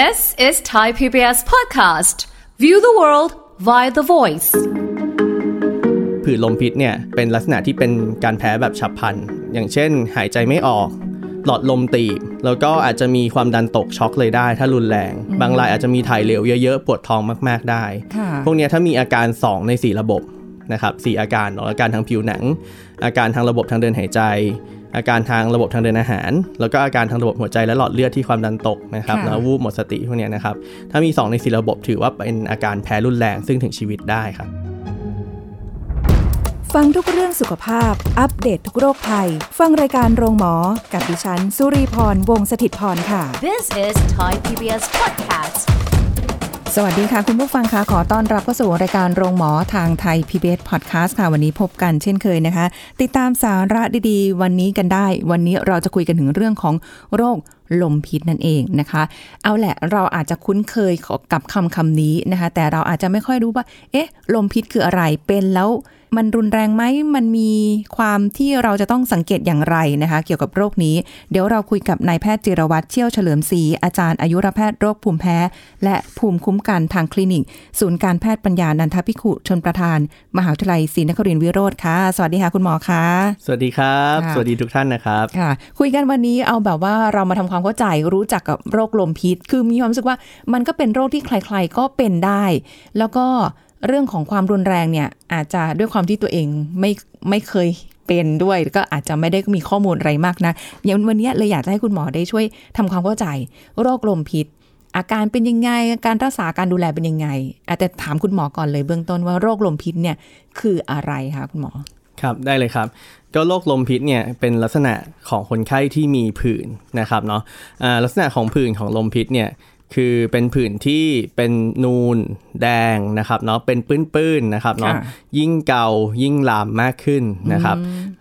This is Thai PBS podcast. View the world via the voice. ผื่นลมพิษเนี่ยเป็นลักษณะที่เป็นการแพ้แบบฉับพลัน อย่างเช่น หายใจไม่ออก หลอดลมตีบ แล้วก็อาจจะมีความดันตกช็อกเลยได้ ถ้ารุนแรง บางรายอาจจะมีถ่ายเหลวเยอะๆ ปวดท้องมากๆได้ค่ะพวกเนี้ยถ้ามีอาการ 2 ใน 4 ระบบนะครับสอาการเนอะอาการทางผิวหนัง อาการทางระบบทางเดินหายใจ อาการทางระบบทางเดินอาหาร แล้วก็อาการทางระบบหัวใจและหลอดเลือดที่ความดันตกนะครับค่ะแล้ววูบหมดสติพวกเนี้ยนะครับ ถ้ามี 2 ใน4ระบบถือว่าเป็นอาการแพ้รุนแรงซึ่งถึงชีวิตได้ครับ ฟังทุกเรื่องสุขภาพ อัปเดตททุกโรคภัย ฟังรายการโรงหมอ กับดิฉัน สุรีพร วงศิตพรค่ะ This is Thai PBS podcast. สวัสดีค่ะ คุณผู้ฟังคะขอต้อนรับเข้าสู่รายการโรงหมอทางไทย PBS Podcast ค่ะ วันนี้พบกันเช่นเคยนะคะ ติดตามสาระดีๆ วันนี้กันได้ วันนี้เราจะคุยกันถึงเรื่องของโรคลมพิษนั่นเองนะคะ เอาแหละเราอาจจะคุ้นเคยกับคำคำนี้นะคะ แต่เราอาจจะไม่ค่อยรู้ว่า เอ๊ะ ลมพิษคืออะไรเป็นแล้ว มันรุนแรงไหมมันมีความที่เราจะต้องสังเกตอย่างไรนะคะ เกี่ยวกับโรคนี้ เดี๋ยวเราคุยกับนายแพทย์จิรวัตรเชี่ยวเฉลิมศรีอาจารย์อายุรแพทย์โรคภูมิแพ้ และภูมิคุ้มกันทางคลินิก ศูนย์การแพทย์ปัญญานันทพิขุชนประธาน มหาวิทยาลัยศรีนครินทร์วิโรธค่ะ สวัสดีค่ะคุณหมอคะสวัสดีครับค่ะสวัสดีทุกท่านนะครับค่ะ คุยกันวันนี้เอาแบบว่าเรามาทำความเข้าใจรู้จักกับโรคลมพิษ คือมีความรู้สึกว่ามันก็เป็นโรคที่ใคร ๆ ก็เป็นได้ แล้วก็เรื่องของความรุนแรงเนี่ยอาจจะด้วยความที่ตัวเองไม่ไม่เคยเป็นด้วยก็อาจจะไม่ได้มีข้อมูลอะไรมากนะอย่างวันนี้เลยอยากจะให้คุณหมอได้ช่วยทำความเข้าใจ โรคลมพิษ อาการเป็นยังไง การรักษาการดูแลเป็นยังไง อาจจะถามคุณหมอก่อนเลยเบื้องต้นว่าโรคลมพิษเนี่ยคืออะไรคะคุณหมอ ครับได้เลยครับ ก็โรคลมพิษเนี่ยเป็นลักษณะของคนไข้ที่มีผื่นนะครับเนาะอ่าลักษณะของผื่นของลมพิษเนี่ย คือเป็นผื่นที่เป็นนูนแดงนะครับเนาะเป็นปื้นๆนะครับเนาะค่ะยิ่งเกายิ่งลามมากขึ้นนะครับ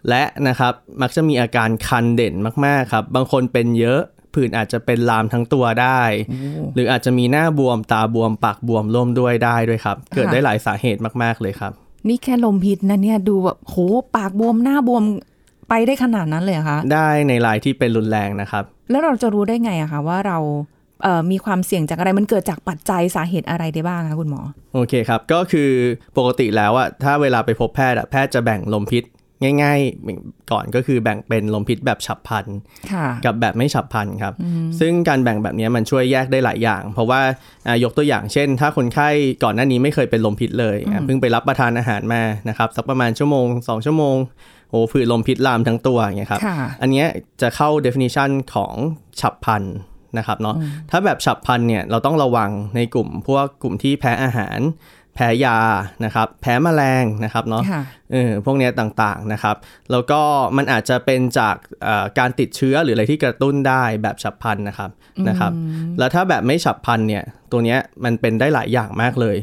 และนะครับมักจะมีอาการคันเด่นมากๆครับ บางคนเป็นเยอะผื่นอาจจะเป็นลามทั้งตัวได้ หรืออาจจะมีหน้าบวมตาบวมปากบวมร่วมด้วยได้ด้วยครับ เกิดได้หลายสาเหตุมากๆเลยครับ นี่แค่ลมพิษนะเนี่ยดูแบบโหปากบวมหน้าบวมไปได้ขนาดนั้นเลยเหรอคะได้ในรายที่เป็นรุนแรงนะครับ แล้วเราจะรู้ได้ไงอะคะว่าเราเอ่อ มีความเสี่ยงจากอะไรมันเกิดจากปัจจัยสาเหตุอะไรได้บ้างคะคุณหมอ โอเคครับ ก็คือปกติแล้วอะถ้าเวลาไปพบแพทย์อะแพทย์จะแบ่งลมพิษง่ายๆ ก่อนก็คือแบ่งเป็นลมพิษแบบฉับพลันค่ะกับแบบไม่ฉับพลันครับ ซึ่งการแบ่งแบบนี้มันช่วยแยกได้หลายอย่าง เพราะว่าอ่ายกตัวอย่างเช่น ถ้าคนไข้ก่อนหน้านี้ไม่เคยเป็นลมพิษเลยอะเพิ่งไปรับประทานอาหารมานะครับสักประมาณชั่วโมง 2 ชั่วโมงโอ้ผื่นลมพิษลามทั้งตัวอย่างเงี้ยครับค่ะอันเนี้ยจะเข้า definition ของฉับพลัน นะครับเนาะถ้าแบบฉับพลันเนี่ยเราต้องระวังในกลุ่มพวกกลุ่มที่แพ้อาหาร แพ้ยานะครับ แพ้แมลงนะครับเนาะค่ะเออพวกเนี้ยต่างๆนะครับ แล้วก็มันอาจจะเป็นจากเอ่อการติดเชื้อหรืออะไรที่กระตุ้นได้แบบฉับพลันนะครับนะครับ แล้วถ้าแบบไม่ฉับพลันเนี่ยตัวเนี้ยมันเป็นได้หลายอย่างมากเลย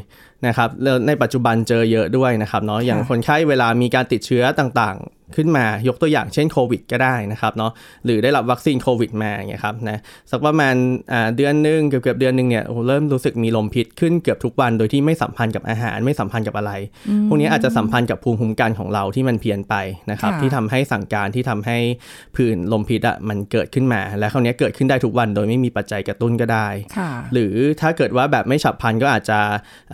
นะครับแล้วในปัจจุบันเจอเยอะด้วยนะครับเนาะอย่างค่ะคนไข้เวลามีการติดเชื้อต่างๆ ขึ้นมายกตัวอย่างเช่นโควิดก็ได้นะครับเนาะหรือได้รับวัคซีนโควิดมาอย่างเงี้ยครับนะสักประมาณอ่าเดือนหนึงเกือบเกือบๆเดือนหนึงเนี่ยโอ้โหเริ่มรู้สึกมีลมพิษขึ้นเกือบทุกวันโดยที่ไม่สัมพันธ์กับอาหารไม่สัมพันธ์กับอะไร พวกนี้อาจจะสัมพันธ์กับภูมิคุ้มกันของเราที่มันเพี้ยนไปนะครับค่ะที่ทำให้สั่งการที่ทำให้ผื่นลมพิษอะมันเกิดขึ้นมา และคราวนี้เกิดขึ้นได้ทุกวันโดยไม่มีปัจจัยกระตุ้นก็ได้ค่ะหรือถ้าเกิดว่าแบบไม่ฉับพลันก็อาจจะ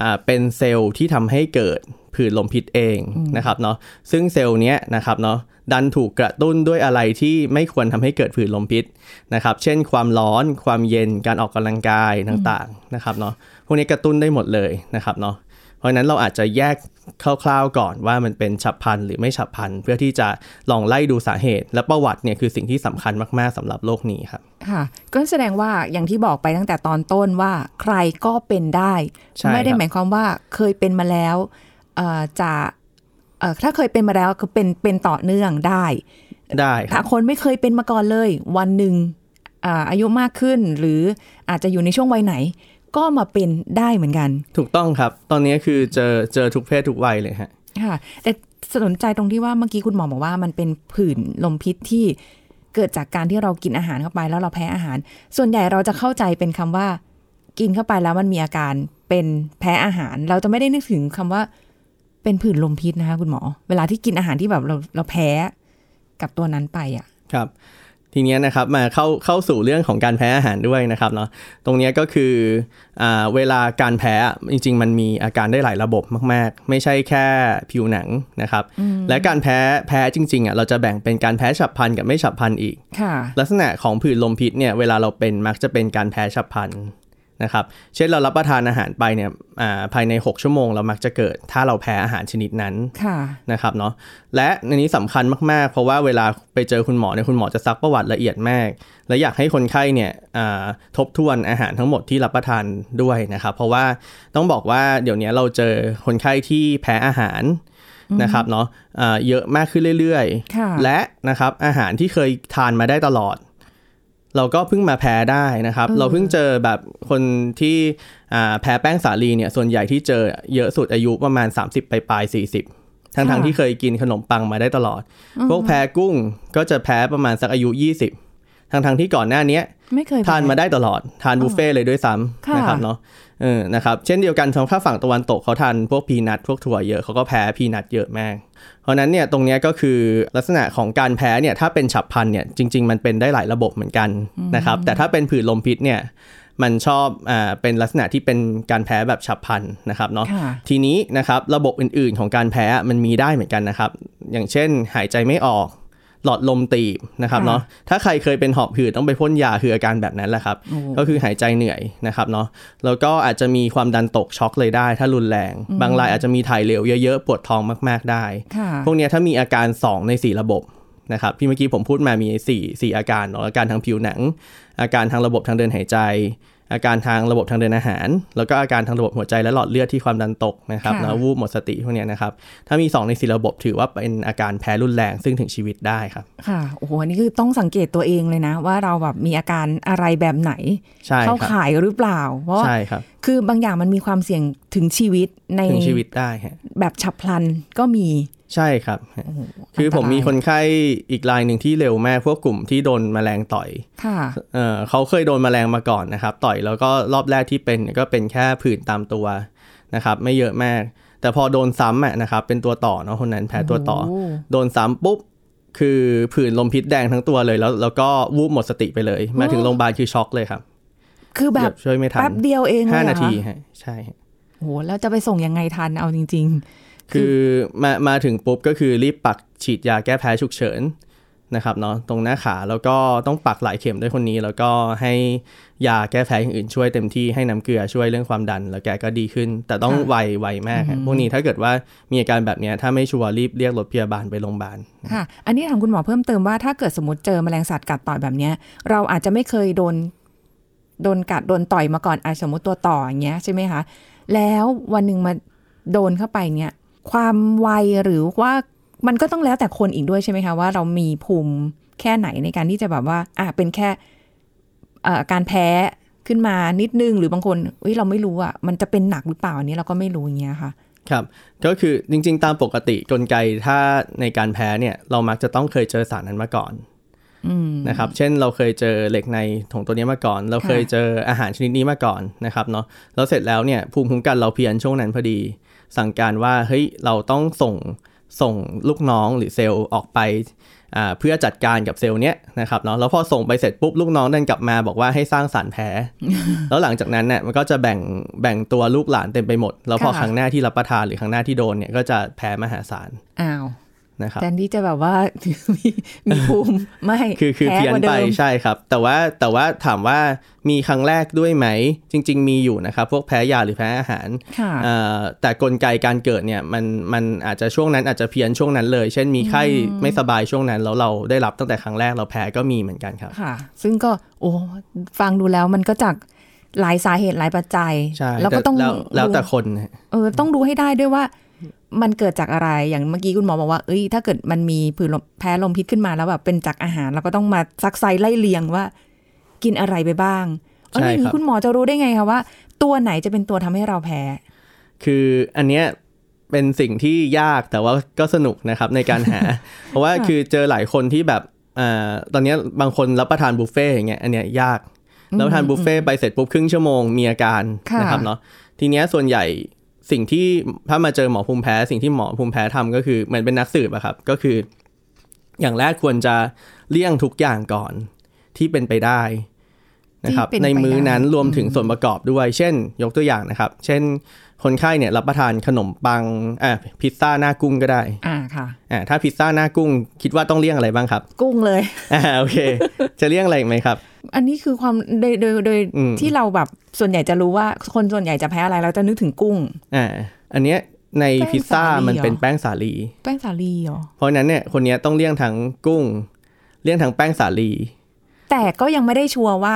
อ่าเป็นเซลล์ที่ทำให้เกิด ผื่นลมพิษเองนะครับเนาะซึ่งเซลล์เนี้ยนะครับเนาะดันถูกกระตุ้นด้วยอะไรที่ไม่ควรทำให้เกิดผื่นลมพิษนะครับ เช่น ความร้อน ความเย็นการออกกำลังกายต่างๆนะครับเนาะพวกนี้กระตุ้นได้หมดเลยนะครับเนาะเพราะฉะนั้นเราอาจจะแยกคร่าวๆก่อนว่ามันเป็นฉับพลันหรือไม่ฉับพลันเพื่อที่จะลองไล่ดูสาเหตุ และประวัติเนี่ยคือสิ่งที่สำคัญมากๆสำหรับโรคนี้ครับค่ะ ก็แสดงว่าอย่างที่บอกไปตั้งแต่ตอนต้นว่าใครก็เป็นได้ใช่ไม่ได้ครับหมายความว่าเคยเป็นมาแล้วเอ่อ จะเอ่อถ้าเคยเป็นมาแล้วคือเป็นเป็นต่อเนื่องได้ได้คถ้ารับคนไม่เคยเป็นมาก่อนเลย วันหนึ่งอ่าอายุมากขึ้น หรืออาจจะอยู่ในช่วงวัยไหน ก็มาเป็นได้เหมือนกัน ถูกต้องครับ ตอนนี้คือเจอเจอทุกเพศทุกวัยเลยฮะค่ะแต่สนใจตรงที่ว่าเมื่อกี้คุณหมอบอกว่ามันเป็นผื่นลมพิษที่เกิดจากการที่เรากินอาหารเข้าไปแล้วเราแพ้อาหาร ส่วนใหญ่เราจะเข้าใจเป็นคำว่า กินเข้าไปแล้วมันมีอาการเป็นแพ้อาหาร เราจะไม่ได้นึกถึงคำว่า เป็นผื่นลมพิษนะคะคุณหมอ เวลาที่กินอาหารที่แบบเราเราแพ้กับตัวนั้นไปอะ ครับ ทีเนี้ยนะครับมาเข้าเข้าสู่เรื่องของการแพ้อาหารด้วยนะครับเนาะตรงเนี้ยก็คืออ่าเวลาการแพ้จริง ๆ มันมีอาการได้หลายระบบมาก ๆ ไม่ใช่แค่ผิวหนังนะครับ และการแพ้แพ้จริงๆอะเราจะแบ่งเป็นการแพ้ฉับพลันกับไม่ฉับพลันอีกค่ะลักษณะของผื่นลมพิษเนี่ยเวลาเราเป็นมักจะเป็นการแพ้ฉับพลัน นะครับ เช่นเรารับประทานอาหารไปเนี่ยอ่าภายใน 6 ชั่วโมงเรามักจะเกิด ถ้าเราแพ้อาหารชนิดนั้นค่ะนะครับเนาะและในนี้สำคัญมากๆ เพราะว่าเวลาไปเจอคุณหมอเนี่ยคุณหมอจะซักประวัติละเอียดมาก และอยากให้คนไข้เนี่ยอ่าทบทวนอาหารทั้งหมดที่รับประทานด้วยนะครับ เพราะว่าต้องบอกว่าเดี๋ยวนี้เราเจอคนไข้ที่แพ้อาหารนะครับเนาะอ่าเยอะมากขึ้นเรื่อยค่ะๆและนะครับอาหารที่เคยทานมาได้ตลอด เราก็เพิ่งมาแพ้ได้นะครับ เราเพิ่งเจอแบบคนที่อ่าแพ้แป้งสาลีเนี่ยส่วนใหญ่ที่เจอเยอะสุดอายุประมาณ 30 ไปปลายๆ40 ทั้งทงๆที่เคยกินขนมปังมาได้ตลอด พวกแพ้กุ้งก็จะแพ้ประมาณสักอายุ 20 ทั้งทงๆที่ก่อนหน้าเนี้ยไม่เคยทานมาได้ตลอดทานบุฟเฟ่ต์เลยด้วยซ้ค่ะำนะครับเนาะ เออนะครับเช่นเดียวกันทางฝั่งตะวันตกเขาทานพวกพีนัทพวกถั่วเยอะเขาก็แพ้พีนัทเยอะมาก เพราะฉะนั้นเนี่ยตรงเนี้ยก็คือลักษณะของการแพ้เนี่ยถ้าเป็นฉับพลันเนี่ยจริง ๆ มันเป็นได้หลายระบบเหมือนกันนะครับแต่ถ้าเป็นผื่นลมพิษเนี่ยมันชอบอ่าเป็นลักษณะที่เป็นการแพ้แบบฉับพลันนะครับเนาะค่ะทีนี้นะครับระบบอื่นๆของการแพ้มันมีได้เหมือนกันนะครับ อย่างเช่นหายใจไม่ออก หลอดลมตีบนะครับค่ะเนาะถ้าใครเคยเป็นหอบหืดต้องไปพ่นยาคืออาการแบบนั้นแหละครับโอ้ก็คือหายใจเหนื่อยนะครับเนาะแล้วก็อาจจะมีความดันตกช็อกเลยได้ ถ้ารุนแรง บางรายอาจจะมีถ่ายเหลวเยอะๆปวดท้องมาก ๆได้ค่ะพวกเนี้ยถ้ามีอาการ 2 ใน 4 ระบบนะครับที่เมื่อกี้ผมพูดมามี4 4อาการเนาะอาการทางผิวหนัง อาการทางระบบทางเดินหายใจ อาการทางระบบทางเดินอาหาร แล้วก็อาการทางระบบหัวใจและหลอดเลือดที่ความดันตกนะครับค่ะแล้ววูบหมดสติพวกเนี้ยนะครับ ถ้ามี 2 ใน4ระบบถือว่าเป็นอาการแพ้รุนแรงซึ่งถึงชีวิตได้ครับ ค่ะ โอ้โหอันนี้คือต้องสังเกตตัวเองเลยนะ ว่าเราแบบมีอาการอะไรแบบไหนใช่เข้าครับข่ายหรือเปล่า เพราะว่าใช่ครับ คือบางอย่างมันมีความเสี่ยงถึงชีวิตในถึงชีวิตได้ฮะแบบฉับพลันก็มีใช่ครับโอ้โหคือผมมีอัตรายคนไข้อีกรายหนึ่งที่เร็วมากพวกกลุ่มที่โดนแมลงต่อยค่ะเออเขาเคยโดนแมลงมาก่อนนะครับ ต่อยแล้วก็รอบแรกที่เป็นเนี่ยก็เป็นแค่ผื่นตามตัวนะครับ ไม่เยอะมาก แต่พอโดนซ้ำอะนะครับ เป็นตัวต่อเนาะคนนั้นแพ้ตัวต่อโอ้โดนซ้ำปุ๊บคือผื่นลมพิษแดงทั้งตัวเลยแล้วแล้วก็วูบหมดสติไปเลย มาถึงโรงพยาบาลคือช็อกเลยครับ คือแบเกืบอบช่วยไม่ทันแป๊บเดียวเองเลยห้าเหรอนาทีคะฮะใช่ฮะโอ้โหแล้วจะไปส่งยังไงทันเอาจริงคือมามาถึงปุ๊บก็คือรีบปักฉีดยาแก้แพ้ฉุกเฉินนะครับเนาะตรงหน้าขาแล้วก็ต้องปักหลายเข็มด้วยคนนี้ แล้วก็ให้ยาแก้แพ้อย่างอื่นช่วยเต็มที่ให้น้ำเกลือช่วยเรื่องความดัน แล้วแกก็ดีขึ้น แต่ต้องค่ะไวไวมากฮะพวกนี้ถ้าเกิดว่ามีอาการแบบเนี้ยถ้าไม่ชัวร์รีบเรียกรถพยาบาลไปโรงพยาบาลๆค่ะ อันนี้ถามคุณหมอเพิ่มเติมว่าถ้าเกิดสมมติเจอแมลงสัตว์กัดต่อยแบบเนี้ยเราอาจจะไม่เคยโดน โดนกัดโดนต่อยมาก่อนอะสมมติตัวต่ออย่างเงี้ยใช่ไหมคะ แล้ววันหนึ่งมาโดนเข้าไปเนี่ย ความไวหรือว่ามันก็ต้องแล้วแต่คนอีกด้วยใช่ไหมคะว่าเรามีภูมิแค่ไหนในการที่จะแบบว่าอะเป็นแค่การแพ้ขึ้นมานิดนึงหรือบางคนเอ้ยเราไม่รู้อะมันจะเป็นหนักหรือเปล่าอันนี้เราก็ไม่รู้อย่างเงี้ยค่ะครับก็คือจริงๆ ตามปกติกลไกถ้าในการแพ้เนี่ยเรามักจะต้องเคยเจอสารนั้นมาก่อน นะครับเช่นเราเคยเจอเหล็กในของตัวนี้มาก่อน เราเคยเจออาหารชนิดนี้มาก่อนนะครับเนาะแล้วเสร็จแล้วเนี่ยภูมิคุ้มกันเราเพี้ยนช่วงนั้นพอดี สั่งการว่าเฮ้ยเราต้องส่งส่งลูกน้องหรือเซลล์ออกไปอ่าเพื่อจัดการกับเซลล์เนี้ยนะครับเนาะแล้วพอส่งไปเสร็จปุ๊บลูกน้องเดินกลับมาบอกว่าให้สร้างสารแพ้แล้วหลังจากนั้นเนี่ยมันก็จะแบ่งแบ่งตัวลูกหลานเต็มไปหมด แล้วพอค่ะครั้งหน้าที่รับประทานหรือครั้งหน้าที่โดนเนี่ยก็จะแพ้มหาศาลอ้าว นะครับแทนที่จะแบบว่ามีมีภูมิไม่คือคือแพ้เพี้ยนกว่าไปดิมใช่ครับ แต่ว่าแต่ว่าถามว่ามีครั้งแรกด้วยไหม จริง ๆ มีอยู่นะครับ พวกแพ้ยาหรือแพ้อาหารค่ะเอ่อแต่กลไกการเกิดเนี่ยมันมันอาจจะช่วงนั้นอาจจะเพี้ยนช่วงนั้นเลย เช่นมีไข้ไม่สบายช่วงนั้น แล้วเราได้รับตั้งแต่ครั้งแรกเราแพ้ก็มีเหมือนกันครับค่ะ ซึ่งก็โอ้ฟังดูแล้วมันก็จากหลายสาเหตุหลายปัจจัยใช่แล้วก็ต้องแล้วแล้วแต่ดูคนนะเออต้องดูให้ได้ด้วยว่า มันเกิดจากอะไรอย่างเมื่อกี้คุณหมอบอกว่าเอ้ยถ้าเกิดมันมีผื่นลมแพ้ลมพิษขึ้นมาแล้วแบบเป็นจากอาหารเราก็ต้องมาซักไซไล่เลียงว่า กินอะไรไปบ้างเอออย่างนี้คุณหมอจะรู้ได้ไงคะว่า ตัวไหนจะเป็นตัวทำให้เราแพ้ คืออันเนี้ยเป็นสิ่งที่ยากแต่ว่าก็สนุกนะครับในการหา เพราะว่าคือเจอหลายคนที่แบบอ่าตอนเนี้ยบางคนรับประทานบุฟเฟ่ต์อย่างเงี้ยอันเนี้ยยากแล้วทานบุฟเฟ่ต์ไปเสร็จปุ๊บครึ่งชั่วโมงมีอาการค่ะนะครับเนาะทีเนี้ยส่วนใหญ่ สิ่งที่ถ้ามาเจอหมอภูมิแพ้ สิ่งที่หมอภูมิแพ้ทำก็คือเหมือนเป็นนักสืบอะครับ ก็คือ อย่างแรกควรจะเลี่ยงทุกอย่างก่อนที่เป็นไปได้นะครับที่เป็นไปในมื้อนั้นได้รวมถึงส่วนประกอบด้วย เช่น ยกตัวอย่างนะครับ เช่น คนไข้เนี่ยรับประทานขนมปังอะพิซซ่าหน้ากุ้งก็ได้ อ่าค่ะอ่าถ้าพิซซ่าหน้ากุ้งคิดว่าต้องเลี่ยงอะไรบ้างครับ กุ้งเลยอ่าโอเค จะเลี่ยงอะไรอีกไหมครับ อันนี้คือความโดยโดยโดยอืมที่เราแบบส่วนใหญ่จะรู้ว่าคนส่วนใหญ่จะแพ้อะไรเราจะนึกถึงกุ้งอ่าอันเนี้ยในแป้งพิซซ่าสาลีมันเป็นเหรอแป้งสาลี แป้งสาลีเหรอเพราะฉะนั้นเนี่ยคนเนี้ยต้องเลี่ยงทั้งกุ้ง เลี่ยงทั้งแป้งสาลี แต่ก็ยังไม่ได้ชัวร์ว่า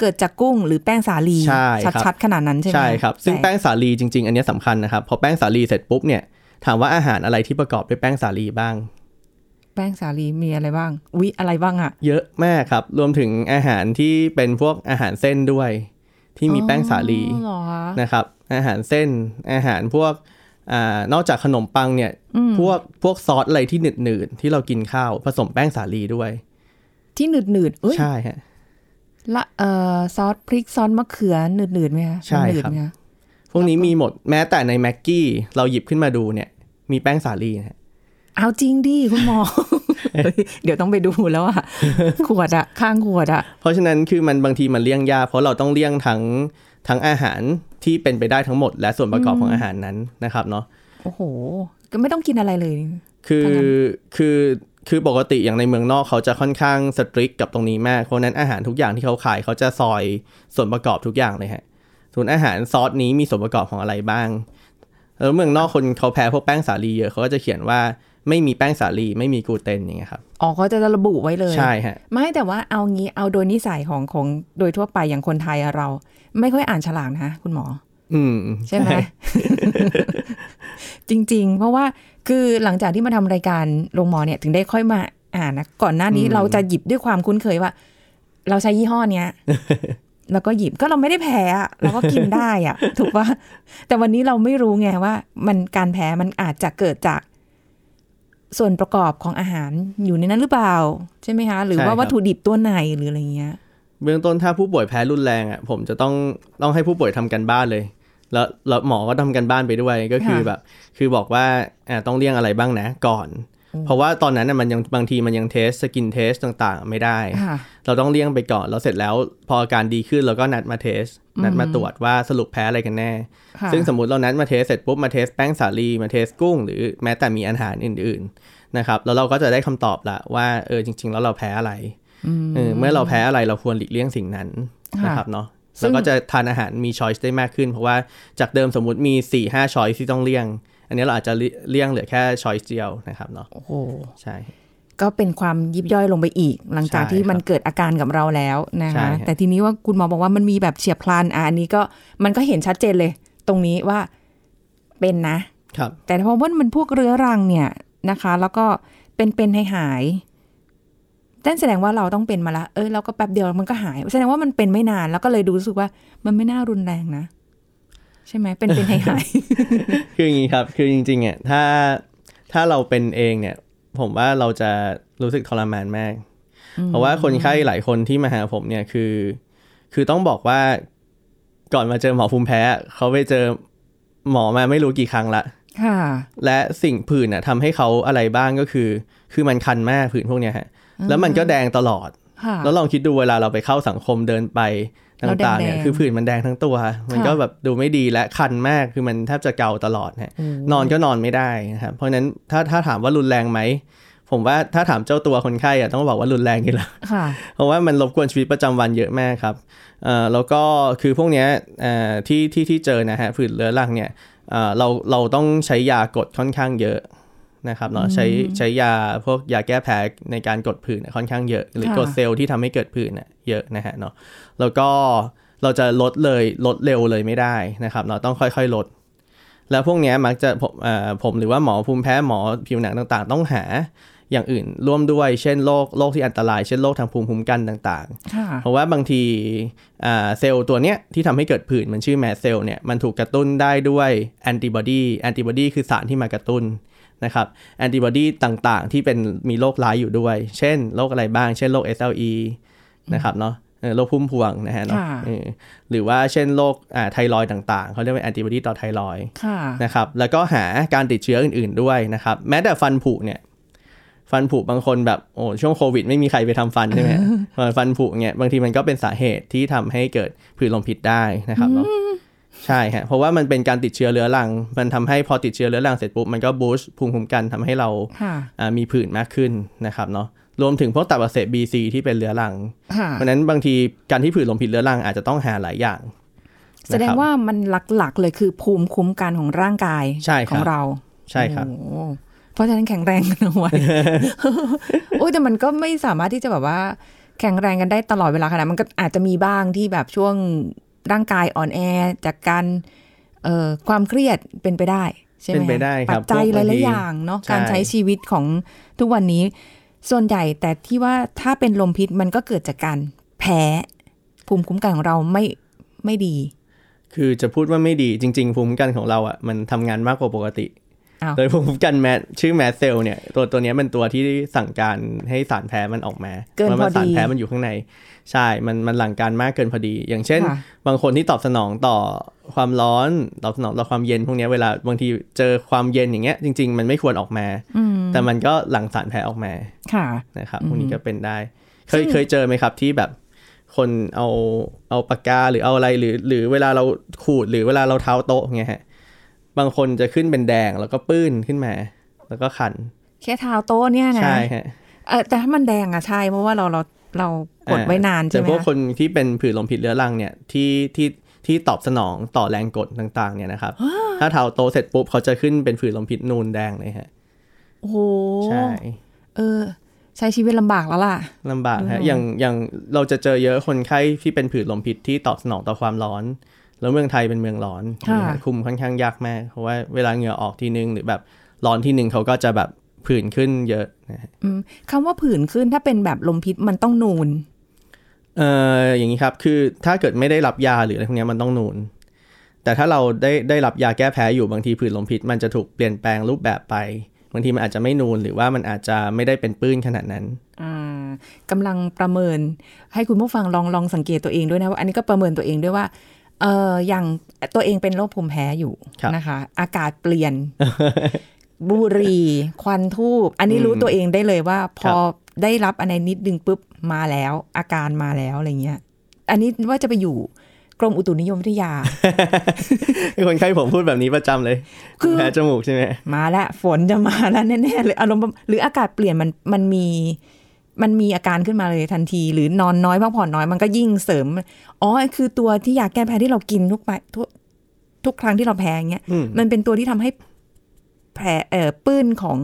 เกิดจากกุ้งหรือแป้งสาลีใช่ครับชัดๆขนาดนั้นใช่ไหมใช่ครับ ซึ่งต่แป้งสาลีจริง ๆ อันเนี้ยสำคัญนะครับพอแป้งสาลีเสร็จปุ๊บเนี่ยถามว่าอาหารอะไรที่ประกอบด้วยแป้งสาลีบ้าง แป้งสาลีมีอะไรบ้าง วิอะไรบ้างอะเยอะมากครับ รวมถึงอาหารที่เป็นพวกอาหารเส้นด้วย ที่มีแป้งสาลีอ๋อเหรอคะนะครับ อาหารเส้นอาหารพวกอ่านอกจากขนมปังเนี่ย พวกพวกซอสอะไรที่หนืดๆที่เรากินข้าวผสมแป้งสาลีด้วย ที่หนืดหนืดๆเอ้ยใช่ฮะละเอ่อซอสพริกซอสมะเขือหนืดหนืดๆไหมคะใช่หนืดครับไหมะพวกนี้มีหมดแม้แต่ในแม็กกี้เราหยิบขึ้นมาดูเนี่ย มีแป้งสาลีนะฮะ เอาจริงดิคุณหมอเฮ้ยเดี๋ยวต้องไปดูแล้วอะขวดอะข้างขวดอะเพราะฉะนั้นคือมันบางทีมันเลี่ยงยากเพราะเราต้องเลี่ยงทั้งทั้งอาหารที่เป็นไปได้ทั้งหมด และส่วนประกอบของอาหารนั้นนะครับเนาะโอ้โห ก็ไม่ต้องกินอะไรเลย คือถ้างั้นคือคือปกติอย่างในเมืองนอกเขาจะค่อนข้างสตริกกับตรงนี้มาก เพราะฉะนั้นอาหารทุกอย่างที่เขาขายเขาจะซอยส่วนประกอบทุกอย่างเลยฮะส่วนอาหารซอสนี้มีส่วนประกอบของอะไรบ้าง แล้วเมืองนอกคนเขาแพ้พวกแป้งสาลีเยอะเขาก็จะเขียนว่า ไม่มีแป้งสาลีไม่มีกลูเตนอย่างเงี้ยครับอ๋อเขาจะระบุไว้เลยใช่ฮะไม่แต่ว่าเอางี้เอาโดยนิสัยของของโดยทั่วไปอย่างคนไทยอะเรา ไม่ค่อยอ่านฉลากนะคุณหมอ อืมใช่ไหมจริง ๆ เพราะว่าคือหลังจากที่มาทำรายการโรงหมอเนี่ยถึงได้ค่อยมาอ่านนะก่อนหน้านี้เราจะหยิบด้วยความคุ้นเคยว่า เราใช้ยี่ห้อเนี้ยแล้วก็หยิบก็เราไม่ได้แพ้อะเราก็กินได้อะถูกปะแต่วันนี้เราไม่รู้ไงว่า มันการแพ้มันอาจจะเกิดจาก ส่วนประกอบของอาหารอยู่ในนั้นหรือเปล่า ใช่ไหมคะ หรือว่าวัตถุดิบตัวไหนหรืออะไรเงี้ย เบื้องต้นถ้าผู้ป่วยแพ้รุนแรงอะผมจะต้องต้องให้ผู้ป่วยทำการบ้านเลย แล้วแล้วหมอก็ทำการบ้านไปด้วยก็คือค่ะแบบ คือบอกว่าอ่าต้องเลี่ยงอะไรบ้างนะ ก่อน เพราะว่าตอนนั้นน่ะมันยังบางทีมันยัง test skin test ต่างๆ ไม่ได้ค่ะเราต้องเลี่ยงไปก่อนแล้วเสร็จแล้ว พออาการดีขึ้นเราก็นัดมา test นัดมาตรวจว่าสรุปแพ้อะไรกันแน่ค่ะซึ่งสมมติเรานัดมา test เสร็จปุ๊บมา test แป้งสาลีมา test กุ้ง หรือแม้แต่มีอาหารอื่นๆนะครับแล้วเราก็จะได้คำตอบละว่าเออจริง ๆ แล้วเราแพ้อะไรเออเมื่อเราแพ้อะไรเราควรหลีกเลี่ยงสิ่งนั้นค่ะนะครับเนาะซึ่เรางก็จะทานอาหารมีช้อยส์ได้มากขึ้น เพราะว่าจากเดิมสมมุติมี4ี่ห้าช้อยส์ที่ต้องเลี่ยง อันนี้เราอาจจะเลี่ยงเหลือแค่ช้อยส์เดียวนะครับเนาะโอ้โหใช่ ก็เป็นความยิบย่อยลงไปอีก หลังจากใช่ที่มันครับเกิดอาการกับเราแล้วนะใช่คะฮะแต่ทีนี้ว่าคุณหมอบอกว่ามันมีแบบเฉียบพลันอะอันนี้ก็มันก็เห็นชัดเจนเลย ตรงนี้ว่าเป็นนะ ครับ แต่พอว่ามันพวกเรื้อรังเนี่ยนะคะ แล้วก็เป็นเป็นให้หายนั่นแสดงว่าเราต้องเป็นมาละ เอ้ยเราก็แป๊บเดียวมันก็หาย แสดงว่ามันเป็นไม่นานแล้วก็เลยดูรู้สึกว่ามันไม่น่ารุนแรงนะ ใช่ไหมเป็นเป็นให้หายคืออย่างนี้ครับ คือจริงๆอะถ้าถ้าเราเป็นเองเนี่ย ผมว่าเราจะรู้สึกทรมานมาก เพราะว่าคนไข้หลายคนที่มาหาผมเนี่ยคือ คือต้องบอกว่าก่อนมาเจอหมอภูมิแพ้ เขาไปเจอหมอมาไม่รู้กี่ครั้งละค่ะและสิ่งผื่นน่ะทำให้เขาอะไรบ้างก็คือ คือมันคันมากผื่นพวกเนี้ยฮะ แล้วมันก็แดงตลอดค่ะแล้วลองคิดดูเวลาเราไปเข้าสังคมเดินไปแล้ว ต่างๆเนี่ยแดงๆคือผื่นมันแดงทั้งตัว มันก็แบบดูไม่ดีและคันมากคือมันแทบจะเกาตลอดฮะนอนก็นอนไม่ได้นะครับเพราะฉะนั้นถ้าถ้าถามว่ารุนแรงไหมผมว่าถ้าถามเจ้าตัวคนไข้อะต้องบอกว่ารุนแรงอยู่แล้วค่ะเพราะว่ามันรบกวนชีวิตประจำวันเยอะมากครับเอ่อแล้วก็คือพวกเนี้ยเอ่อที่ที่ที่เจอนะฮะผื่นเรื้อรังเนี่ยเอ่อเราเราต้องใช้ยากดค่อนข้างเยอะ นะครับเนาะใช้ใช้ยาพวกยาแก้แพ้ในการกดผื่นเนี่ยค่อนข้างเยอะ หรือค่ะกดเซลล์ที่ทำให้เกิดผื่นเนี่ยเยอะนะฮะเนาะแล้วก็เราจะลดเลยลดเร็วเลยไม่ได้นะครับเราต้องค่อยๆลด แล้วพวกเนี้ยมักจะผมเอ่อผมหรือว่าหมอภูมิแพ้หมอผิวหนังต่างๆ ต้องหาอย่างอื่นร่วมด้วยเช่นโรคโรคที่อันตราย เช่นโรคทางภูมิคุ้มกันต่างค่ะๆเพราะว่าบางทีอ่าเซลล์ตัวเนี้ยที่ทำให้เกิดผื่นมันชื่อ mast cell เนี่ยมันถูกกระตุ้นได้ด้วยแอนติบอดีแอนติบอดีคือสารที่มากระตุ้น นะครับแอนติบอดีต่างๆ ที่เป็นมีโรคร้ายอยู่ด้วย เช่นโรคอะไรบ้าง เช่นโรค SLE นะครับเนาะเออโรคพุ่มพวงนะฮะเนาะค่ะเออหรือว่าเช่นโรคอ่าไทรอยด์ต่างๆ เขาเรียกว่าแอนติบอดีต่อไทรอยด์ค่ะนะครับแล้วก็หาการติดเชื้ออื่นๆด้วยนะครับแม้แต่ฟันผุเนี่ยฟันผุบางคนแบบโอ้ช่วงโควิด ไม่มีใครไปทำฟันใช่ไหมพอฟันผุเงี้ยบางทีมันก็เป็นสาเหตุที่ทำให้เกิดผื่นลมพิษได้นะครับเนาะ ใช่ฮะเพราะว่ามันเป็นการติดเชื้อเรื้อรัง มันทำให้พอติดเชื้อเรื้อรังเสร็จปุ๊บมันก็บูสต์ภูมิคุ้มกันทำให้เราค่ะอ่ามีผื่นมากขึ้นนะครับเนาะรวมถึงพวกตับอักเสบ BC ที่เป็นเรื้อรังค่ะเพราะฉะนั้นบางทีการที่ผื่นลมพิษเรื้อรังอาจจะต้องหาหลายอย่าง แสดงว่ามันหลักๆเลยคือภูมิคุ้มกันของร่างกายใช่ครับของเรา ใช่ครับโอ้โหเพราะฉะนั้นแข็งแรงกันเอาไว้โอ้ยแต่มันก็ไม่สามารถที่จะแบบว่าแข็งแรงกันได้ตลอดเวลาขนาดมันก็อาจจะมีบ้างที่แบบช่วง ร่างกายอ่อนแอจากการเอ่อความเครียดเป็นไปได้ใช่ไหมเป็นไปได้ครับปัจจัยพวกหบางทีลายๆอย่างเนาะใช่การใช้ชีวิตของทุกวันนี้ ส่วนใหญ่แต่ที่ว่าถ้าเป็นลมพิษมันก็เกิดจากการแพ้ภูมิคุ้มกันของเราไม่ไม่ดี คือจะพูดว่าไม่ดีจริง ๆ ภูมิคุ้มกันของเราอะมันทำงานมากกว่าปกติอ้าว โดยภูมิคุ้มกันแมสชื่อแมสเซลเนี่ยตัวตัวเนี้ยเป็นตัวที่สั่งการให้สารแพ้มันออกมาเกินว่าพมัอดีสารแพ้มันอยู่ข้างใน ใช่ มันมันหลั่งการมากเกินพอดี อย่างเช่นค่ะบางคนที่ตอบสนองต่อความร้อนตอบสนองต่อความเย็นพวกเนี้ยเวลาบางทีเจอความเย็นอย่างเงี้ยจริง ๆ มันไม่ควรออกมาอืมแต่มันก็หลั่งสารแพ้ออกมาค่ะนะครับพวกนี้ก็เป็นได้ เคยเคยเจอไหมครับที่แบบคนเอาเอาปากกาหรือเอาอะไรหรือ หรือเวลาเราขูดหรือเวลาเราเท้าโต๊ะเงี้ยฮะ บางคนจะขึ้นเป็นแดงแล้วก็ปื้นขึ้นมา แล้วก็คัน แค่เท้าโต๊ะเนี่ยนะใช่ฮะเออแต่ถ้ามันแดงอะใช่เพราะว่าเราเราเรากดไว้นานใช่แต่ไหมพวกคะคนที่เป็นผื่นลมพิษเรื้อรังเนี่ยที่ที่ที่ตอบสนองต่อแรงกดต่าง ๆ เนี่ยนะครับ ถ้าเท้าโตะเสร็จปุ๊บเขาจะขึ้นเป็นผื่นลมพิษนูนแดงเลยฮะโอ้โหใช่เออ ใช้ชีวิตลำบากแล้วล่ะลำบากฮะอย่างอย่างเราจะเจอเยอะคนไข้ที่เป็นผื่นลมพิษที่ตอบสนองต่อความร้อน แล้วเมืองไทยเป็นเมืองร้อนค่ะนะฮะคุมค่อนข้างยากมาก เพราะว่าเวลาเหงื่อออกทีนึงหรือแบบร้อนทีนึงเขาก็จะแบบผื่นขึ้นเยอะนะฮะอืมคำว่าผื่นขึ้นถ้าเป็นแบบลมพิษมันต้องนูน เอ่ออย่างนี้ครับ คือถ้าเกิดไม่ได้รับยาหรืออะไรพวกเนี้ยมันต้องนูน แต่ถ้าเราได้ได้รับยาแก้แพ้อยู่บางทีผื่นลมพิษ มันจะถูกเปลี่ยนแปลงรูปแบบไปบางทีมันอาจจะไม่นูนหรือว่ามันอาจจะไม่ได้เป็นปื้นขนาดนั้นอ่ากำลังประเมินให้คุณผู้ฟังลองลองสังเกตตัวเองด้วยนะว่าอันนี้ก็ประเมินตัวเองด้วยว่า เอออย่างตัวเองเป็นโรคภูมิแพ้อยู่ครับนะคะ อากาศเปลี่ยน บุหรี่ควันทูบอันนี้รู้ตัวเองได้เลยว่า พอได้รับอะไรนิดดึงปุ๊บมาแล้ว อาการมาแล้วอะไรเงี้ย อันนี้ว่าจะไปอยู่กรมอุตุนิยมวิทยาคนไข้ผมพูดแบบนี้ประจำเลย คือแพ้จมูกใช่ไหมมาแล้วฝนจะมาแล้วแน่ๆเลยอารมณ์ประหรืออากาศเปลี่ยนมันมันมี มันมีอาการขึ้นมาเลยทันที หรือนอนน้อยพักผ่อนน้อยมันก็ยิ่งเสริมอ๋อคือตัวที่ยาแก้แพ้ที่เรากินทุกไปทุกทุกครั้งที่เราแพ้อย่างเงี้ยอืมมันเป็นตัวที่ทำให้แผลเอ่อปื้นของ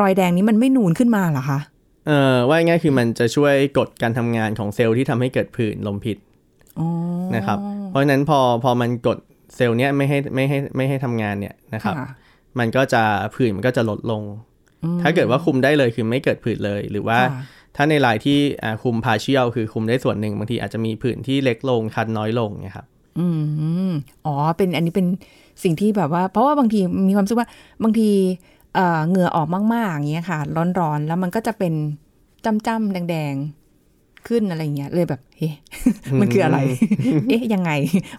รอยแดงนี้มันไม่นูนขึ้นมาเหรอคะเอ่อว่าง่ายๆคือมันจะช่วยกดการทำงานของเซลล์ที่ทำให้เกิดผื่นลมพิษอ๋อนะครับ เพราะฉะนั้นพอพอมันกดเซลล์เนี้ยไม่ให้ไม่ให้ไม่ให้ทำงานเนี่ยนะครับค่ะมันก็จะผื่นมันก็จะลดลง ถ้าเกิดว่าคุมได้เลยคือไม่เกิดผื่นเลย หรือว่าค่ะถ้าในรายที่อ่าคุมพาเชียลคือคุมได้ส่วนหนึ่งบางทีอาจจะมีผื่นที่เล็กลงคันน้อยลงเนี่ยครับอืมอ๋อเป็นอันนี้เป็นสิ่งที่แบบว่า เพราะว่าบางทีมีความรู้สึกว่าบางทีเอ่อเหงื่อออกมากๆอย่างเงี้ยค่ะ ร้อนๆแล้วมันก็จะเป็นจ้ำๆแดงๆ ขึ้นอะไรเงี้ยเลยแบบเฮ้มันคืออะไร เอ๊ะยังไง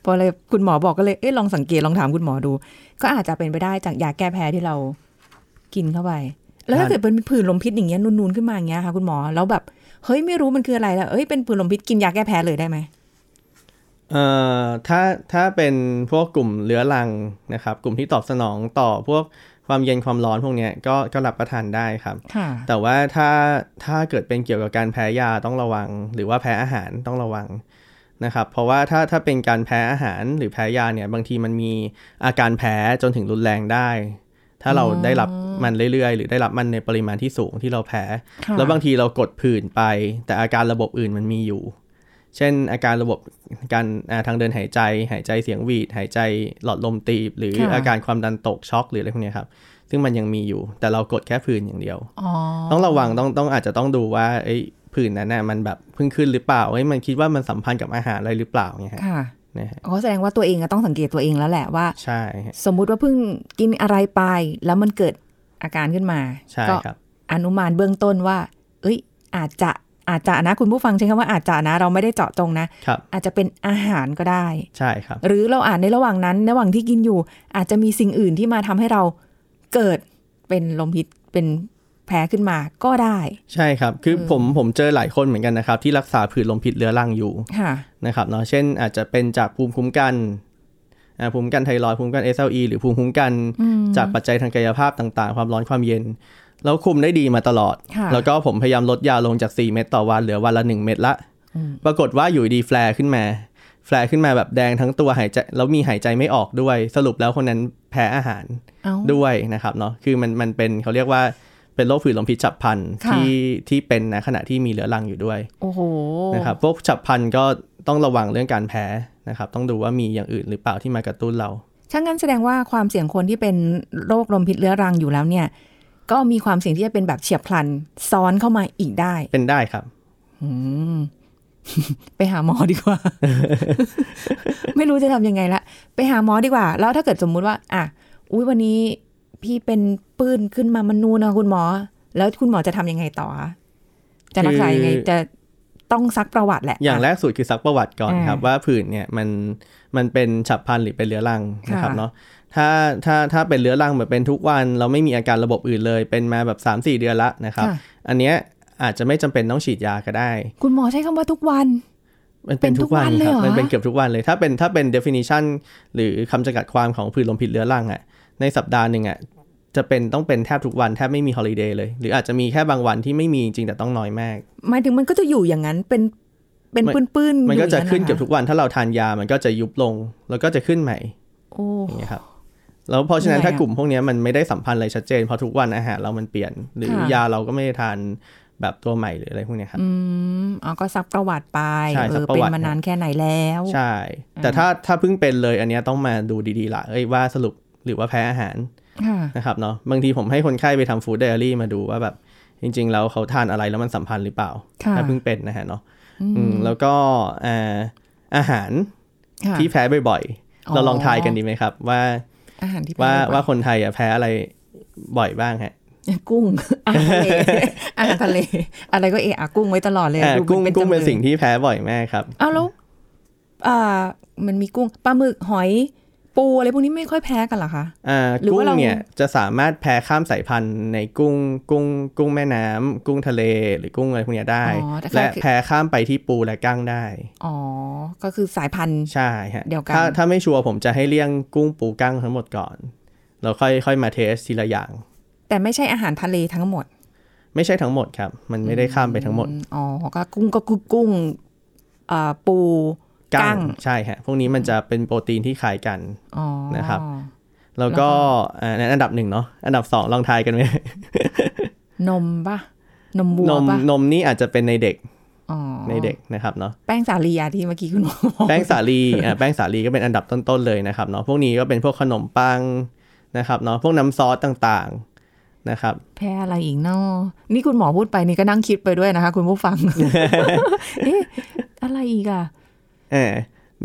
พอเลยคุณหมอบอกก็เลยเอ๊ะลองสังเกตลองถามคุณหมอดู ก็อาจจะเป็นไปได้จากยาแก้แพ้ที่เรากินเข้าไป แล้วถ้าเกิดเป็นผื่นลมพิษอย่างเงี้ยนูนๆขึ้นมาอย่างเงี้ยค่ะคุณหมอแล้วแบบเฮ้ยไม่รู้มันคืออะไรแล้วเอ้ยเป็นผื่นลมพิษกินยาแก้แพ้เลยได้ไหมเอ่อถ้าถ้าเป็นพวกกลุ่มเรื้อรังนะครับ กลุ่มที่ตอบสนองต่อพวกความเย็นความร้อนพวกเนี้ยก็ก็รับประทานได้ครับค่ะแต่ว่าถ้าถ้าเกิดเป็นเกี่ยวกับการแพ้ยาต้องระวัง หรือว่าแพ้อาหารต้องระวังนะครับ เพราะว่าถ้าถ้าเป็นการแพ้อาหารหรือแพ้ยาเนี่ยบางทีมันมีอาการแพ้จนถึงรุนแรงได้ ถ้าเราได้รับมันเรื่อยๆ หรือได้รับมันในปริมาณที่สูงที่เราแพ้ค่ะแล้วบางทีเรากดผื่นไป แต่อาการระบบอื่นมันมีอยู่ เช่น อาการระบบการอ่าทางเดินหายใจ หายใจเสียงหวีด หายใจหลอดลมตีบ หรือค่ะอาการความดันตกช็อกหรืออะไรพวกเนี้ยครับซึ่งมันยังมีอยู่ แต่เรากดแค่ผื่นอย่างเดียวอ๋อต้องระวังต้องต้องอาจจะต้องดูว่าไอ้ยผื่นนั้นน่ะมันแบบเพิ่งขึ้นหรือเปล่าเอ้ยมันคิดว่ามันสัมพันธ์กับอาหารอะไรหรือเปล่าเนี่ยฮะค่ะ นะฮะอ๋อแสดงว่าตัวเองก็ต้องสังเกตตัวเองแล้วแหละว่า ใช่ฮะสมมุติว่าเพิ่งกินอะไรไป แล้วมันเกิดอาการขึ้นมาใช่ก็ครับอนุมานเบื้องต้นว่า เอ้ย อาจจะอาจจะนะคุณผู้ฟังใช้คำว่าอาจจะนะ เราไม่ได้เจาะจงนะครับอาจจะเป็นอาหารก็ได้ใช่ครับ หรือเราอ่านในระหว่างนั้นระหว่างที่กินอยู่ อาจจะมีสิ่งอื่นที่มาทำให้เราเกิดเป็นลมพิษเป็น แพ้ขึ้นมาก็ได้ ใช่ครับ คือผมผมเจอหลายคนเหมือนกันนะครับ ที่รักษาผื่นลมพิษเรื้อรังอยู่ค่ะนะครับเนาะเช่นอาจจะเป็นจากภูมิคุ้มกันอ่าภูมิคุ้มกันไทรอยด์ภูมิคุ้มกัน SLE หรือภูมิคุ้มกันจากปัจจัยทางกายภาพต่างๆ ความร้อนความเย็น แล้วคุมได้ดีมาตลอดค่ะแล้วก็ผมพยายามลดยาลงจาก 4 เม็ดต่อวันเหลือวันละ 1 เม็ดละ ปรากฏว่าอยู่ดี flare ขึ้นมา flare ขึ้นมาแบบแดงทั้งตัวหายใจแล้วมีหายใจไม่ออกด้วย สรุปแล้วคนนั้นแพ้อาหารเอ้าด้วยนะครับเนาะ คือมันมันเป็นเขาเรียกว่า เป็นโรคผื่นลมพิษฉับพลันค่ะที่ที่เป็นในขณะที่มีเรื้อรังอยู่ด้วย โอ้โหนะครับพวกฉับพลันก็ต้องระวังเรื่องการแพ้นะครับ ต้องดูว่ามีอย่างอื่นหรือเปล่าที่มากระตุ้นเราถ้างั้นแสดงว่าความเสี่ยงคนที่เป็นโรคลมพิษเรื้อรังอยู่แล้วเนี่ย ก็มีความเสี่ยงที่จะเป็นแบบเฉียบพลันซ้อนเข้ามาอีกได้ เป็นได้ครับอืมไปหาหมอดีกว่า ไม่รู้จะทำยังไงละ ไปหาหมอดีกว่า แล้วถ้าเกิดสมมุติว่า อะ อุ้ยวันนี้ พี่เป็นปื้นขึ้นมามันนูนนะคุณหมอ แล้วคุณหมอจะทำยังไงต่อคะจะรักษายังไงคือจะต้องซักประวัติแหละ อย่างะแรกสุดคือซักประวัติก่อนอ่าครับ ว่าผื่นเนี่ยมันมันเป็นฉับพลันหรือเป็นเรื้อรังนะครับค่ะเนาะถ้าถ้าถ้าเป็นเรื้อรังแบบเป็นทุกวัน เราไม่มีอาการระบบอื่นเลย เป็นมาแบบ3-4 เดือนละนะครับค่ะอันเนี้ยอาจจะไม่จำเป็นต้องฉีดยาก็ได้ คุณหมอใช้คำว่าทุกวัน มันเป็นทุกวันเป็นทุกวันเลยครัเหรอมันเป็นเกือบทุกวันเลย ถ้าเป็นถ้าเป็น definition หรือคำจำกัดความของผื่นลมพิษเรื้อรังอะ ในสัปดาห์หนึ่งอะจะเป็นต้องเป็นแทบทุกวันแทบไม่มี holiday เลย หรืออาจจะมีแค่บางวันที่ไม่มีจริงๆแต่ต้องน้อยมาก หมายถึงมันก็จะอยู่อย่างนั้นเป็นเป็นมันปื้นๆมันอยู่ก็จะอย่างขึ้นหรเกือบทุกวันถ้าเราทานยามันก็จะยุบลง แล้วก็จะขึ้นใหม่โอ้อย่างเงี้ยครับแล้วเพราะฉะนั้นเหนื่อยถ้ากลุ่มพวกเนี้ยมันไม่ได้สัมพันธ์อะไรชัดเจนเพราะทุกวันอาหารเรามันเปลี่ยน หรือค่ะยาเราก็ไม่ได้ทานแบบตัวใหม่หรืออะไรพวกเนี้ยครับ อืม อ๋อ ก็ซักประวัติไปใช่เอซักอประเป็นวัติมานานแค่ไหนแล้ว ใช่ แต่ถ้าถ้าเพิ่งเป็นเลยอันเนี้ยต้องมาดูดีๆละเอ้ยว่าสรุป หรือว่าแพ้อาหารค่ะนะครับเนาะบางทีผมให้คนไข้ไปทำฟู้ดไดอารี่มาดูว่าแบบ จริง ๆ แล้วเขาทานอะไรแล้วมันสัมพันธ์หรือเปล่าค่ะถ้าเพิ่งเป็นนะฮะเนาะอืมแล้วก็อ่าอาหารค่ะที่แพ้บ่อยอ๋อๆเราลองทายกันดีไหมครับ ว่าอาหารที่ว่าแพ้บ่อยว่าคนไทยอะแพ้อะไรบ่อยบ้างฮะกุ้งอาหารทะเลอาหารทะเล อะไรก็เอะอะกุ้งไว้ตลอดเลยอ่าดูกุ้งป็กุ้งเป็นจำลยสิ่งที่แพ้บ่อยมากครับอ้าวแล้วอ่ามันมีกุ้งปลาหมึกหอย ปูอะไรพวกนี้ไม่ค่อยแพ้กันเหรอคะอ่าหรือกุ้ว่างเราเนี่ยจะสามารถแพ้ข้ามสายพันธุ์ในกุ้งกุ้ง กุ้งแม่น้ำกุ้งทะเลหรือกุ้งอะไรพวกเนี้ยได้อ๋อแต่และคือแพ้ข้ามไปที่ปูและกั้งได้ อ๋อ ก็คือสายพันธุ์ใช่ฮะเดียวกันถ้าถ้าไม่ชัวร์ผมจะให้เลี่ยงกุ้งปูกั้งทั้งหมดก่อนแล้วค่อยค่อยมาเทสทีละอย่าง แต่ไม่ใช่อาหารทะเลทั้งหมด ไม่ใช่ทั้งหมดครับ มันไม่ได้ข้ามไปทั้งหมดอือ๋อ ก็กุ้งก็คือกุ้งอ่าปู กั้กั้งงใช่ฮะพวกนี้มันจะเป็นโปรตีนที่คล้ายกันอ๋อนะครับ แล้วก็อ่าในอันดับหนึ่งเนาะอันดับสองลองทายกันไหมนมปะนมวัวนมปะนมนี่อาจจะเป็นในเด็กอ๋อในเด็กนะครับเนาะแป้งสาลีอะที่เมื่อกี้คุณหมอบอกแป้งสาลีอ่าแป้งสาลีก็เป็นอันดับต้นๆเลยนะครับเนาะพวกนี้ก็เป็นพวกขนมปังนะครับเนาะพวกน้ำซอสต่างๆนะครับ แพ้อะไรอีกเนาะนี่คุณหมอพูดไปนี่ก็นั่งคิดไปด้วยนะคะ คุณผู้ฟังเอ๊ะอะไรอีกอะเออ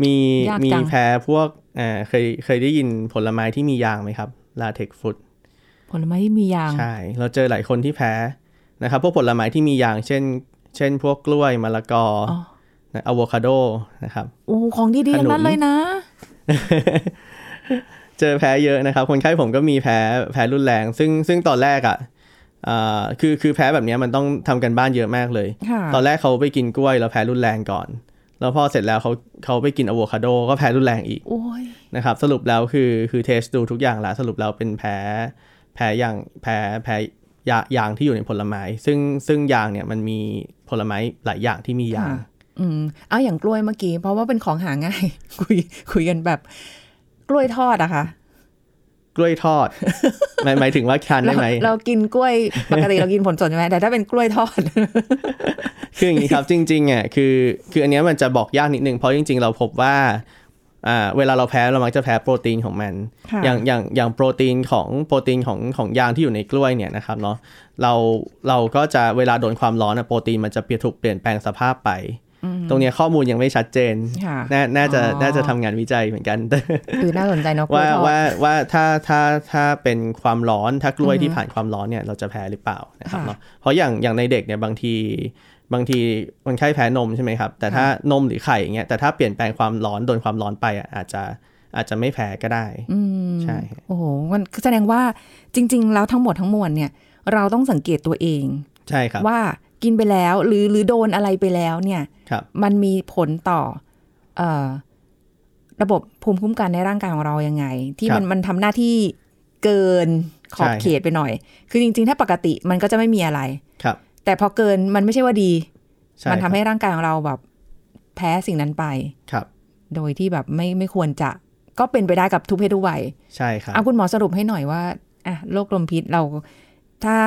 มียากมีจังแพ้พวกอ่าเคยเคยได้ยินผลไม้ที่มียางไหมครับลาเทกฟุตผลไม้ที่มียาง ใช่ เราเจอหลายคนที่แพ้นะครับ พวกผลไม้ที่มียาง เช่น เช่น พวกกล้วยมะละกออ๋อนะอะโวคาโดนะครับโอ้ของดีๆทั้งนั้นขนุนเลยนะ เจอแพ้เยอะนะครับ คนไข้ผมก็มีแพ้แพ้รุนแรง ซึ่งซึ่งตอนแรกอะอ่าคือคือแพ้แบบเนี้ยมันต้องทำกันบ้านเยอะมากเลยค่ะตอนแรกเขาไปกินกล้วยแล้วแพ้รุนแรงก่อน แล้วพอเสร็จแล้วเขาเขาไปกินอะโวคาโดก็แพ้รุนแรงอีกโอ้ยนะครับสรุปแล้วคือคือเทสดูทุกอย่างแล้วสรุปแล้วเป็นแพ้แพ้อย่างแพ้แพ้ยายางที่อยู่ในผลไม้ซึ่งซึ่งยางเนี่ยมันมีผลไม้หลายอย่างที่มียางค่ะอืมเอาอย่างกล้วยเมื่อกี้ เพราะว่าเป็นของหาง่าย คุยคุยกันแบบกล้วยทอดอะค่ะ กล้วยทอดหมายหมายถึงว่าทานได้ไหมเราเรากินกล้วยปกติเรากินผลสดใช่ไหมแต่ถ้าเป็นกล้วยทอด คืออย่างนี้ครับจริงๆอะคือคืออันเนี้ยมันจะบอกยากนิดนึงเพราะจริง ๆ เราพบว่าอ่าเวลาเราแพ้เรามักจะแพ้โปรตีนของมันค่ะอย่างอย่างอย่างโปรตีนของโปรตีนของของยางที่อยู่ในกล้วยเนี่ยนะครับเนาะเราเราก็จะเวลาโดนความร้อนอะโปรตีนมันจะเปลี่ยนถูกเปลี่ยนแปลงสภาพไป ตรงเนี้ยข้อมูลยังไม่ชัดเจนค่ะน่าน่าจะอ๋อน่าจะทำงานวิจัยเหมือนกันคือน่าสนใจเนาะกล้ว่าวยทอดว่าว่าถ้าถ้าถ้าเป็นความร้อนถ้ากล้วยที่ผ่านความร้อนเนี่ยเราจะแพ้หรือเปล่านะครับค่ะเนาะเพราะอย่างอย่างในเด็กเนี่ยบางทีบางทีคนไข้แพ้นมใช่ไหมครับ แต่ถ้านมหรือไข่อย่างเงี้ยแต่ถ้าเปลี่ยนแปลงความร้อนโดนความร้อนไปอะอาจจะอาจจะไม่แพ้ก็ได้อืมใช่โอ้โหมันแสดงว่าจริง ๆ แล้วทั้งหมดทั้งมวลเนี่ย เราต้องสังเกตตัวเอง ใช่ครับว่า กินไปแล้ว หรือหรือโดนอะไรไปแล้วเนี่ยครับมันมีผลต่อเออระบบภูมิคุ้มกันในร่างกายของเรายังไง ที่มันมันทำหน้าที่เกินขอบใช่เขตไปหน่อย คือจริง ๆ ถ้าปกติมันก็จะไม่มีอะไรครับ แต่พอเกินมันไม่ใช่ว่าดีใช่มันทำให้ครับร่างกายของเราแบบแพ้สิ่งนั้นไปครับ โดยที่แบบไม่ไม่ควรจะก็เป็นไปได้กับทุกเพศทุกวัยใช่ครับเอาคุณหมอสรุปให้หน่อยว่าอะโรคลมพิษเราถ้า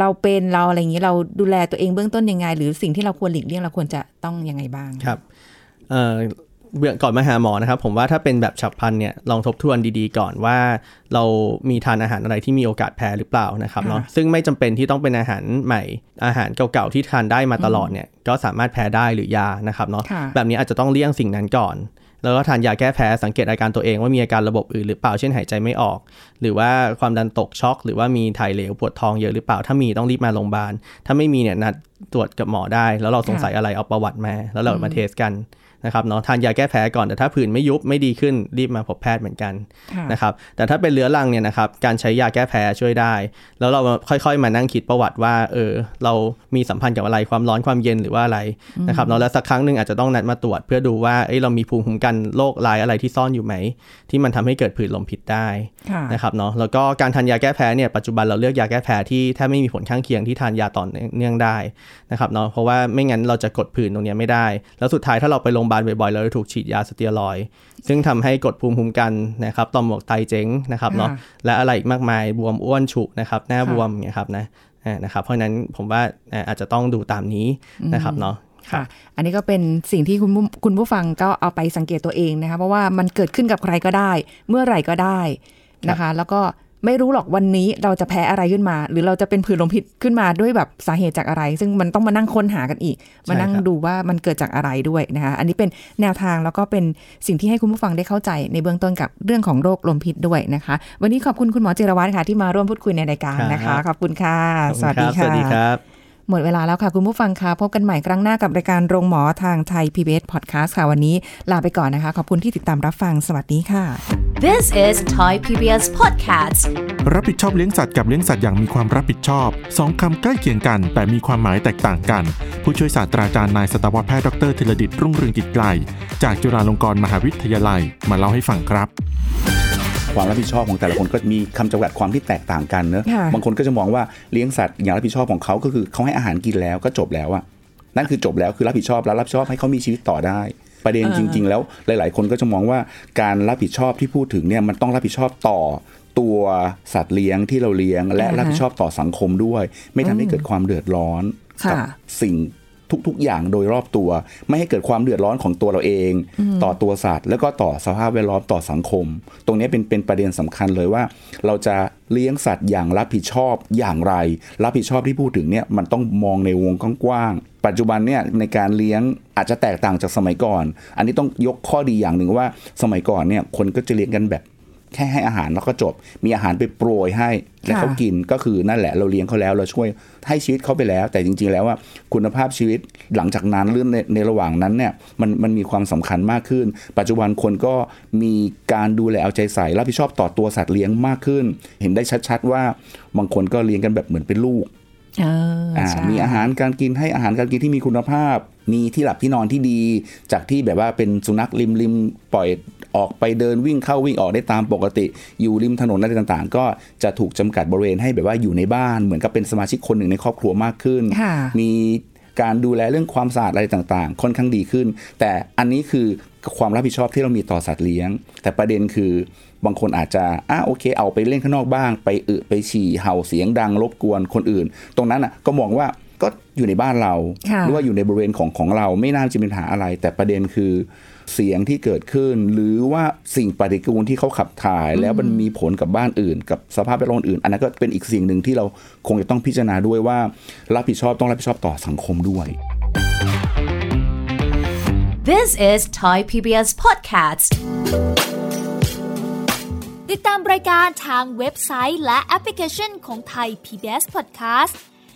เราเป็นเราอะไรอย่างนี้เราดูแลตัวเองเบื้องต้นยังไง หรือสิ่งที่เราควรหลีกเลี่ยงเราควรจะต้องยังไงบ้างครับเอ่อเบื้องก่อนมาหาหมอนะครับ ผมว่าถ้าเป็นแบบฉับพลันเนี่ยลองทบทวนดีๆ ก่อนว่า เรามีทานอาหารอะไรที่มีโอกาสแพ้หรือเปล่านะครับเนาะค่ะซึ่งไม่จำเป็นที่ต้องเป็นอาหารใหม่อาหารเก่าๆที่ทานได้มาตลอดเนี่ยก็สามารถแพ้ได้หรือ ยานะครับเนาะค่ะแบบนี้อาจจะต้องเลี่ยงสิ่งนั้นก่อน แล้วก็ทานยาแก้แพ้สังเกตอาการตัวเองว่ามีอาการระบบอื่นหรือเปล่าเช่นหายใจไม่ออก หรือว่าความดันตกช็อก หรือว่ามีถ่ายเหลวปวดท้องเยอะหรือเปล่าถ้ามีต้องรีบมาโรงพยาบาลถ้าไม่มีเนี่ยนัดตรวจกับหมอได้ แล้วเราสงสัยอะไรเอาประวัติมา แล้วเรามาเทสกัน นะครับเนาะทานยาแก้แพ้ก่อนแต่ถ้าผื่นไม่ยุบไม่ดีขึ้นรีบมาพบแพทย์เหมือนกันค่ะนะครับแต่ถ้าเป็นเรื้อรังเนี่ยนะครับการใช้ยาแก้แพ้ช่วยได้ แล้วเราค่อยๆ มานั่งคิดประวัติว่าเออเรามีสัมพันธ์กับอะไรความร้อนความเย็นหรือว่าอะไรนะครับเนาะแล้วสักครั้งหนึ่งอาจจะต้องนัดมาตรวจ เพื่อดูว่าเอ้ยเรามีภูมิคุ้มกันโรครายอะไรที่ซ่อนอยู่ไหม ที่มันทำให้เกิดผื่นลมพิษได้ค่ะนะครับเนาะแล้วก็การทานยาแก้แพ้เนี่ยปัจจุบันเราเลือกยาแก้แพ้ที่แทบไม่มีผลข้างเคียงที่ทานยาต่อเนื่องได้นะครับเนาะเพราะว่าไม่งั้นเราจะกดผื่นตรงเนี้ยไม่ได้ แล้วสุดท้ายถ้าเราไปโรงพยาบาลบ่อยๆเราจะถูกฉีดยาสเตียรอยด์ซึ่งทำให้กดภูมิคุ้มกันนะครับต่อมหมวกไตเจ๊งนะครับเนาะค่ะและอะไรอีกมากมายบวมอ้วนฉุนะครับหน้าค่ะบวมเนี่ยครับนะอ่านะครับเพราะฉะนั้นผมว่าอ่าอาจจะต้องดูตามนี้นะครับเนาะค่ะ อันนี้ก็เป็นสิ่งที่คุณผู้คุณผู้ฟังก็เอาไปสังเกตตัวเองนะคะเพราะว่ามันเกิดขึ้นกับใครก็ได้ เมื่อไหร่ก็ได้นะคะ แล้วก็ ไม่รู้หรอกวันนี้เราจะแพ้อะไรขึ้นมา หรือเราจะเป็นผื่นลมพิษขึ้นมาด้วยแบบสาเหตุจากอะไร ซึ่งมันต้องมานั่งค้นหากันอีก มานั่งครับดูว่ามันเกิดจากอะไรด้วยนะคะ อันนี้เป็นแนวทางแล้วก็เป็นสิ่งที่ให้คุณผู้ฟังได้เข้าใจในเบื้องต้นกับเรื่องของโรคลมพิษด้วยนะคะ วันนี้ขอบคุณคุณหมอจิรวัตรค่ะที่มาร่วมพูดคุยในรายการนะคะ ขอบคุณค่ะขอบคุณครับสวัสดีครับ หมดเวลาแล้วค่ะคุณผู้ฟังคะพบกันใหม่ครั้งหน้ากับรายการโรงหมอทางไทย PBS Podcast ค่ะวันนี้ลาไปก่อนนะคะ ขอบคุณที่ติดตามรับฟังสวัสดีค่ะ This is Thai PBS Podcast. รับผิดชอบเลี้ยงสัตว์กับเลี้ยงสัตว์อย่างมีความรับผิดชอบสองคำใกล้เคียงกัน แต่มีความหมายแตกต่างกัน ผู้ช่วยศาสตราจารย์นายสัตวแพทย์ดรธีรดิตรุ่งเรืองกิจไกล จากจุฬาลงกรณ์มหาวิทยาลัย มาเล่าให้ฟังครับ ความรับผิดชอบของแต่ละคนก็มีคำจำกัดความที่แตกต่างกันเนอะค่ะบางคนก็จะมองว่าเลี้ยงสัตว์อย่างรับผิดชอบของเขาก็คือเขาให้อาหารกินแล้วก็จบแล้วอะนั่นคือจบแล้วคือรับผิดชอบแล้วรับผิดชอบให้เขามีชีวิตต่อได้ ประเด็นจริง ๆ แล้วหลาย ๆ คนก็จะมองว่าการรับผิดชอบที่พูดถึงเนี่ยมันต้องรับผิดชอบต่อตัวสัตว์เลี้ยงที่เราเลี้ยง และอ่าฮะรับผิดชอบต่อสังคมด้วย ไม่ทำให้เกิดความเดือดร้อนค่ะกัสิ่ง ทุก ๆ อย่างโดยรอบตัว ไม่ให้เกิดความเดือดร้อนของตัวเราเอง ต่อตัวสัตว์แล้วก็ต่อสภาพแวดล้อมต่อสังคม ตรงนี้เป็นเป็นประเด็นสำคัญเลยว่า เราจะเลี้ยงสัตว์อย่างรับผิดชอบอย่างไร รับผิดชอบที่พูดถึงเนี่ยมันต้องมองในวงกว้างๆปัจจุบันเนี่ยในการเลี้ยงอาจจะแตกต่างจากสมัยก่อน อันนี้ต้องยกข้อดีอย่างหนึ่งว่าสมัยก่อนเนี่ยคนก็จะเลี้ยงกันแบบ แค่ให้อาหารแล้วก็จบ มีอาหารไปโปรยให้แล้วเขากินก็คือนั่นแหละเราเลี้ยงเขาแล้ว เราช่วยให้ชีวิตเขาไปแล้ว แต่จริง ๆ แล้วว่าคุณภาพชีวิตหลังจากนั้นเรื่องในในระหว่างนั้นเนี่ยมันมันมีความสำคัญมากขึ้น ปัจจุบันคนก็มีการดูแลเอาใจใส่รับผิดชอบต่อตัวสัตว์เลี้ยงมากขึ้น เห็นได้ชัดๆว่าบางคนก็เลี้ยงกันแบบเหมือนเป็นลูกเอออ่าใช่มีอาหารการกินให้อาหารการกินที่มีคุณภาพ มีที่หลับที่นอนที่ดี จากที่แบบว่าเป็นสุนัขริมริมปล่อยออกไปเดินวิ่งเข้าวิ่งออกได้ตามปกติ อยู่ริมถนนอะไรต่างๆ ก็จะถูกจำกัดบริเวณให้แบบว่าอยู่ในบ้านเหมือนกับเป็นสมาชิกคนหนึ่งในครอบครัวมากขึ้น มีการดูแลเรื่องความสะอาดอะไรต่างๆ ค่อนข้างดีขึ้น แต่อันนี้คือความรับผิดชอบที่เรามีต่อสัตว์เลี้ยง แต่ประเด็นคือบางคนอาจจะอะโอเค เอาไปเล่นข้างนอกบ้าง ไปอึไปฉี่เห่าเสียงดังรบกวนคนอื่น ตรงนั้นอะก็มองว่า ก็อยู่ในบ้านเราค่ะหรือว่าอยู่ในบริเวณของของเราไม่น่าจะมีปัญหาอะไร แต่ประเด็นคือเสียงที่เกิดขึ้น หรือว่าสิ่งปฏิกูลที่เขาขับถ่าย แล้วมันมีผลกับบ้านอื่น กับสภาพแวดล้อมอื่น อันนั้นก็เป็นอีกสิ่งหนึ่งที่เราคงจะต้องพิจารณาด้วยว่ารับผิดชอบต้องรับผิดชอบต่อสังคมด้วย This is Thai PBS Podcast. ติดตามรายการทางเว็บไซต์และแอปพลิเคชันของไทย PBS Podcast